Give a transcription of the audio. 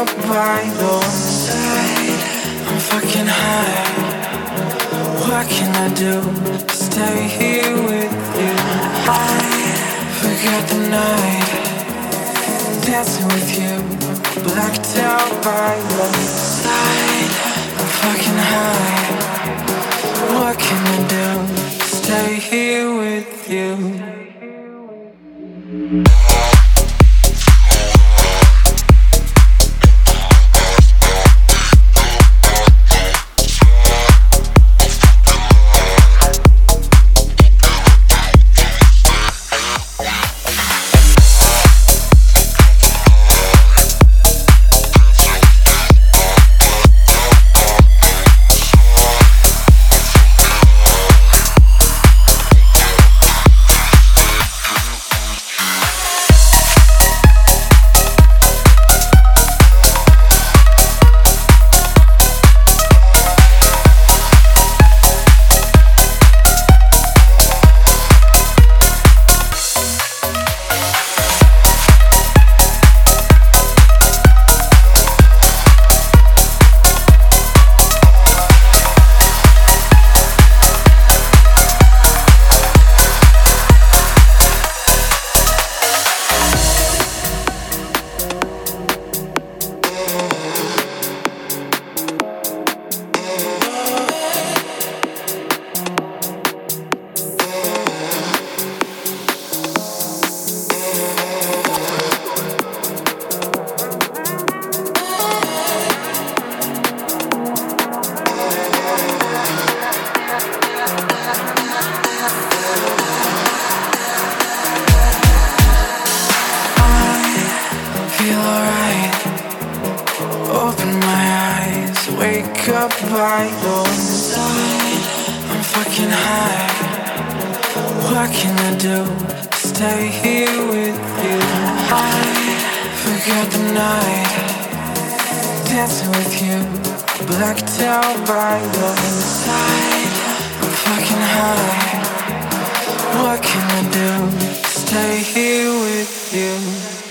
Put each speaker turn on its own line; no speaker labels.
up by your side. I'm fucking high. What can I do stay here with you? I forgot the night, dancing with you, blacked out by your side. I'm fucking high. What can I do stay here with you? Wake up by your side. I'm fucking high. What can I do to stay here with you? I forgot the night, dancing with you, blacked out by your side. I'm fucking high. What can I do to stay here with you?